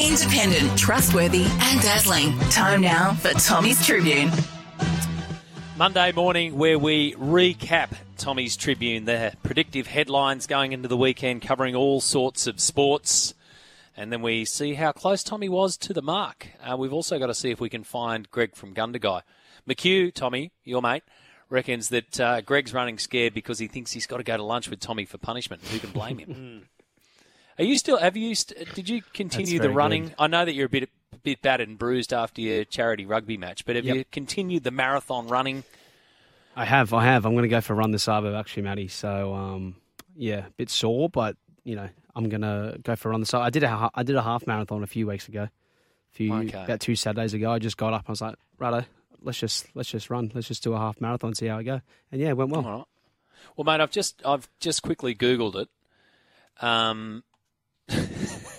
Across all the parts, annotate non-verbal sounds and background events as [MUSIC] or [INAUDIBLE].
Independent, trustworthy, and dazzling. Time now for Tommy's Tribune. Monday morning, where we recap Tommy's Tribune, the predictive headlines going into the weekend, covering all sorts of sports. And then we see how close Tommy was to the mark. Uh, we've also got to see if we can find Greg from Gundagai. McHugh, Tommy, your mate, reckons that uh, Greg's running scared because he thinks he's got to go to lunch with Tommy for punishment. Who can blame him? [LAUGHS] Are you still? Have you? St- did you continue the running? good. I know that you're a bit a bit battered and bruised after your charity rugby match, but have Yep. you continued the marathon running? I have, I have. I'm going to go for a run this suburb actually, Matty. So, um, yeah, a bit sore, but you know, I'm going to go for a run this. I did a I did a half marathon a few weeks ago, a few Okay. about two Saturdays ago. I just got up. I was like, righto, let's just let's just run. Let's just do a half marathon, see how I go. And yeah, it went well. All right. Well, mate, I've just I've just quickly googled it. Um,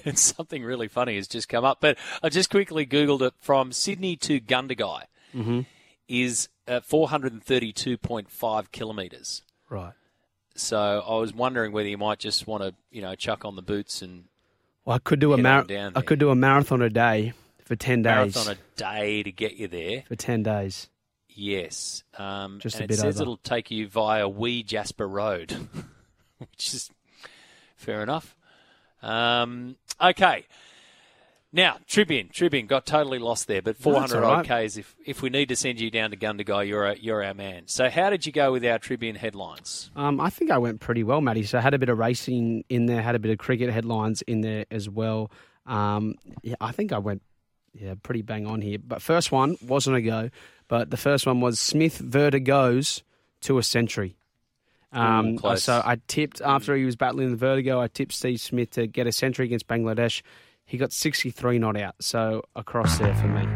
[LAUGHS] and something really funny has just come up. But I just quickly googled it from Sydney to Gundagai Mhm. is uh, 432.5 kilometres. Right. So I was wondering whether you might just want to you know chuck on the boots and Well, I could do a Head mar- I could do a marathon a day for ten days. marathon a day to get you there. for ten days. Yes. Um, Just a it bit says over. it'll take you via Wee Jasper Road, [LAUGHS] which is fair enough. Um, okay. Now, Tribune, Tribune got totally lost there, but 400 all odd right. Ks. If, if we need to send you down to Gundagai, you're, a, you're our man. So, how did you go with our Tribune headlines? Um, I think I went pretty well, Matty. So I had a bit of racing in there, had a bit of cricket headlines in there as well. Um, yeah, I think I went yeah pretty bang on here. But first one wasn't a go, but the first one was Smith vertigos to a century. Um, Ooh, so I tipped after he was battling the vertigo. I tipped Steve Smith to get a century against Bangladesh. He got 63 not out, so across there for me.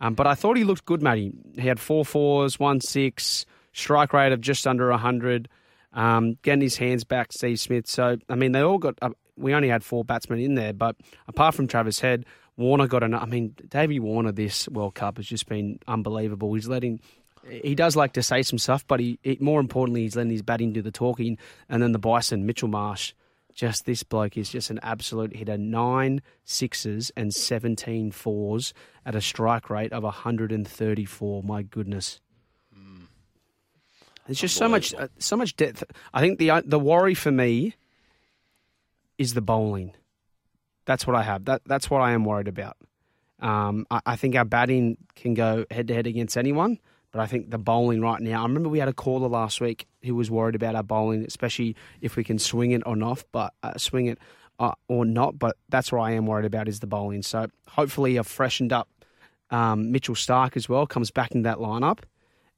Um, but I thought he looked good, Matty. He had four fours, one six, strike rate of just under 100, um, getting his hands back, Steve Smith. So, I mean, they all got, uh, we only had four batsmen in there, but apart from Travis Head, Warner got an, I mean, Davey Warner this World Cup has just been unbelievable. He's letting, he does like to say some stuff, but he, he more importantly, he's letting his batting do the talking. And then the Bison, Mitchell Marsh, just this bloke is just an absolute hitter. Nine sixes and 17 fours at a strike rate of 134. My goodness. There's just so much, uh, so much depth. I think the uh, the worry for me is the bowling. That's what I have. That that's what I am worried about. Um, I, I think our batting can go head to head against anyone, but I think the bowling right now. I remember we had a caller last week who was worried about our bowling, especially if we can swing it or not, but uh, swing it uh, or not. But that's what I am worried about is the bowling. So hopefully, a freshened up um, Mitchell Starc as well comes back into that lineup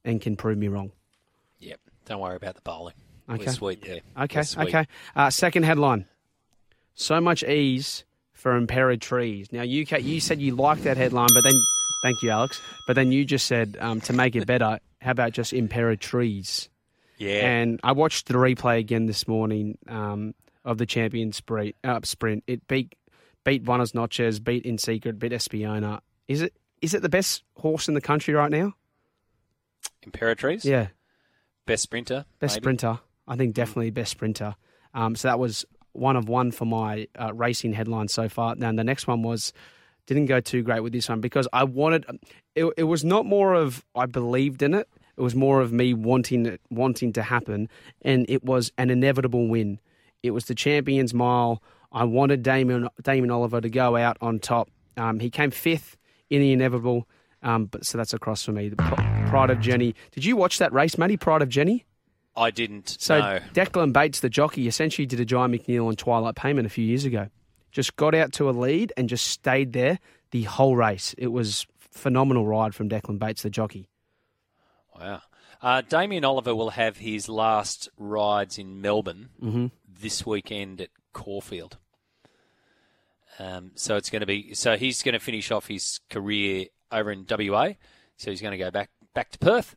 and can prove me wrong. Yep. Don't worry about the bowling. Okay. We're sweet there. Okay, sweet. okay. Uh, second headline: So much ease for impaired trees. Now you ca- you said you liked that headline, but then thank you, Alex. But then you just said um, to make it better, how about just impaired trees? Yeah. And I watched the replay again this morning um, of the champion sprint. Uh, sprint. It beat beat Buenos Noches, beat In Secret, beat Espiona. Is it is it the best horse in the country right now? Imperatrice? Yeah. Best sprinter? Best maybe? sprinter. I think definitely best sprinter. Um, so that was one of one for my uh, racing headlines so far. Now the next one was didn't go too great with this one because I wanted. It, it was not more of I believed in it. It was more of me wanting it, wanting to happen, and it was an inevitable win. It was the Champions Mile. I wanted Damien Damien Oliver to go out on top. Um, he came fifth in the inevitable. Um, but so that's across for me. The Pride of Jenni. Did you watch that race, Matty? Pride of Jenni. I didn't. So no. Declan Bates, the jockey, essentially did a Jye McNeil on Twilight Payment a few years ago. Just got out to a lead and just stayed there the whole race. It was phenomenal ride from Declan Bates, the jockey. Wow. Uh, Damien Oliver will have his last rides in Melbourne Mhm. this weekend at Caulfield. Um, so it's going to be so he's going to finish off his career over in WA. So he's going to go back back to Perth,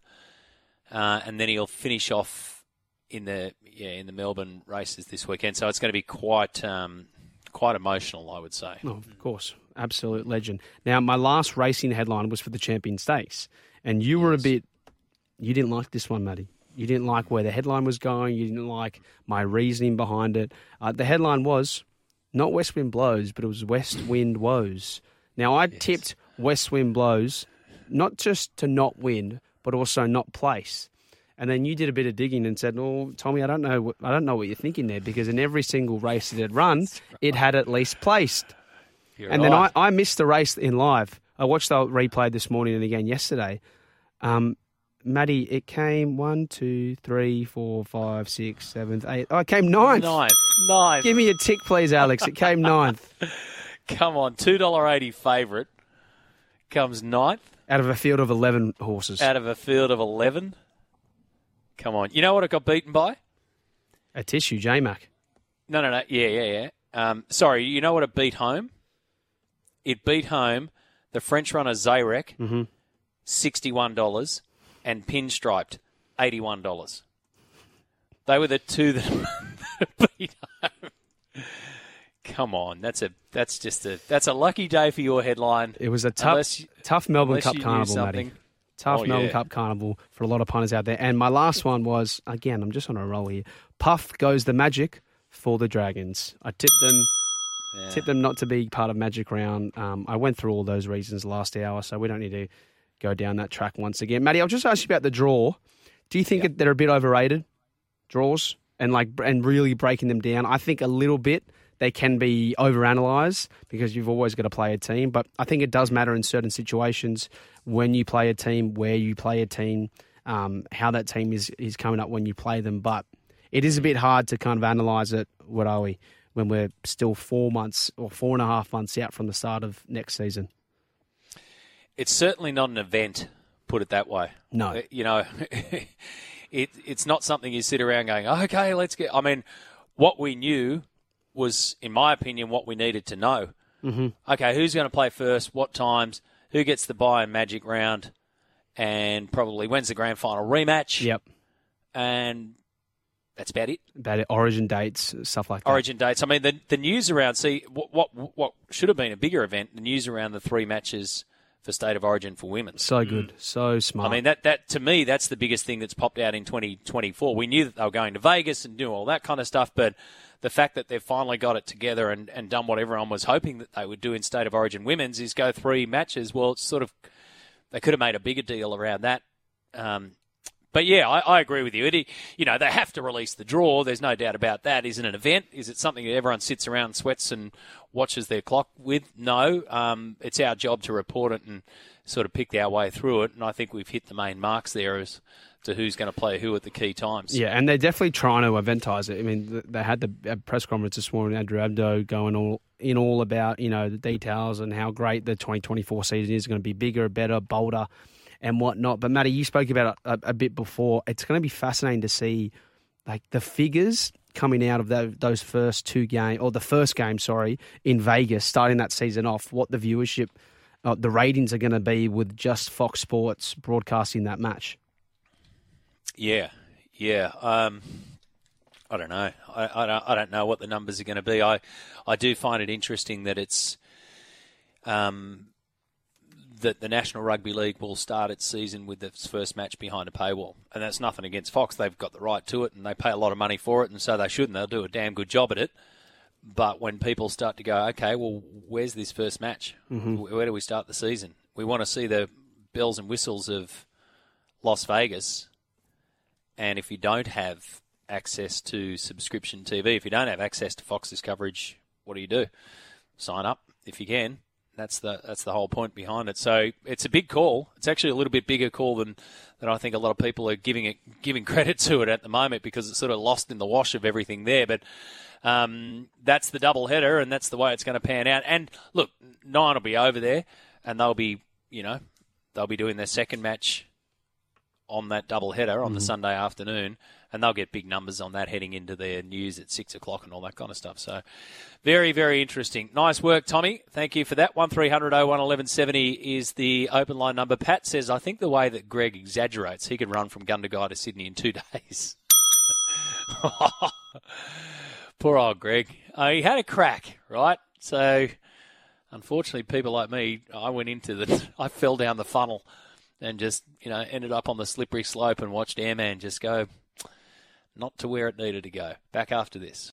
uh, and then he'll finish off in the yeah in the Melbourne races this weekend. So it's going to be quite um, quite emotional, I would say. Oh, of course, absolute legend. Now, my last racing headline was for the Champion Stakes, and you were a bit. You didn't like this one, Matty. You didn't like where the headline was going. You didn't like my reasoning behind it. Uh, the headline was not west wind blows, but it was west wind woes. Now I tipped west wind blows, not just to not win, but also not place. And then you did a bit of digging and said, "Oh, Tommy, I don't know, what- I don't know what you're thinking there, because in every single race that it run, it had at least placed." You're and then. I, I missed the race in live. I watched the replay this morning and again yesterday. Um, Matty, it came one, two, three, four, five, six, seven, eight. Oh, it came ninth. ninth, ninth. Give me a tick, please, Alex. It came ninth [LAUGHS] Come on, two dollar eighty favourite comes ninth out of a field of 11 horses. out of a field of eleven. Come on, you know what it got beaten by? A tissue, J Mac. No, no, no. Yeah, yeah, yeah. Um, sorry, you know what it beat home? It beat home the French runner Zayrek, sixty-one dollars, and Pinstriped, eighty-one dollars. They were the two that [LAUGHS] beat home. Come on, that's a that's just a that's a lucky day for your headline. It was a tough, you- tough Melbourne Cup carnival, something. Tough Oh, Melbourne yeah. Cup carnival for a lot of punters out there. And my last one was again, I'm just on a roll here. Puff goes the magic for the Dragons. I tipped them. Yeah. Tipped them not to be part of Magic Round. Um, I went through all those reasons last hour, so we don't need to go down that track once again. Matty, I'll just ask you about the draw. Do you think that they're a bit overrated draws and like and really breaking them down? I think a little bit. They can be overanalyzed because you've always got to play a team, but I think it does matter in certain situations when you play a team, where you play a team, um, how that team is is coming up when you play them. But it is a bit hard to kind of analyze it. What are we? when we're still four months or four and a half months out from the start of next season. It's certainly not an event, put it that way. No. Uh, You know, [LAUGHS] it, it's not something you sit around going, okay, let's get. I mean, what we knew was, in my opinion, what we needed to know. Mm-hmm. Okay, who's going to play first? What times? Who gets the buy in Magic Round? And probably when's the grand final rematch? Yep. And that's about it. About it, origin dates, stuff like that. Origin dates. I mean, the the news around. See, what what what should have been a bigger event. The news around the three matches for State of Origin for women. So good. So smart. I mean, that, that to me, that's the biggest thing that's popped out in 2024. We knew that they were going to Vegas and do all that kind of stuff, but the fact that they've finally got it together and, and done what everyone was hoping that they would do in State of Origin women's is go three matches. Well, it's sort of, they could have made a bigger deal around that. Um, but yeah, I, I agree with you. It, you know, they have to release the draw. There's no doubt about that. Is it an event? Is it something that everyone sits around, sweats, and watches their clock with? No. Um, it's our job to report it and sort of pick our way through it. And I think we've hit the main marks there as to who's going to play who at the key times. Yeah, and they're definitely trying to eventize it. I mean, they had the press conference this morning, Andrew Abdo going all in all about you know the details and how great the 2024 season is going to be bigger, better, bolder, and whatnot. But Matty, you spoke about it a, a bit before. It's going to be fascinating to see like the figures coming out of tho- those first two games or the first game, sorry, in Vegas, starting that season off. What the viewership, uh, the ratings are going to be with just Fox Sports broadcasting that match. Yeah, yeah. Um, I don't know. I, I don't. I don't know what the numbers are going to be. I, I do find it interesting that it's, um, that the National Rugby League will start its season with its first match behind a paywall, and that's nothing against Fox. They've got the right to it, and they pay a lot of money for it, and so they should, and they'll do a damn good job at it. But when people start to go, okay, well, where's this first match? Mm-hmm. Where do we start the season? We want to see the bells and whistles of Las Vegas and if you don't have access to subscription TV, if you don't have access to Fox's coverage, what do you do? Sign up if you can. That's the that's the whole point behind it. So it's a big call. It's actually a little bit bigger call than than I think a lot of people are giving it giving [LAUGHS] credit to it at the moment because it's sort of lost in the wash of everything there. But um, that's the double header, and that's the way it's going to pan out. And look, nine will be over there, and they'll be you know they'll be doing their second match on that double header on the Sunday afternoon, and they'll get big numbers on that heading into their news at six o'clock and all that kind of stuff. So, very, very interesting. Nice work, Tommy. Thank you for that. One 1170 is the open line number. Pat says, I think the way that Greg exaggerates, he could run from Gundagai to Sydney in two [LAUGHS] days. [LAUGHS] Poor old Greg. Uh, he had a crack, right? So, unfortunately, people like me, I went into the, [LAUGHS] I fell down the funnel and just, you know, ended up on the slippery slope and watched Airman just go not to where it needed to go. Back after this.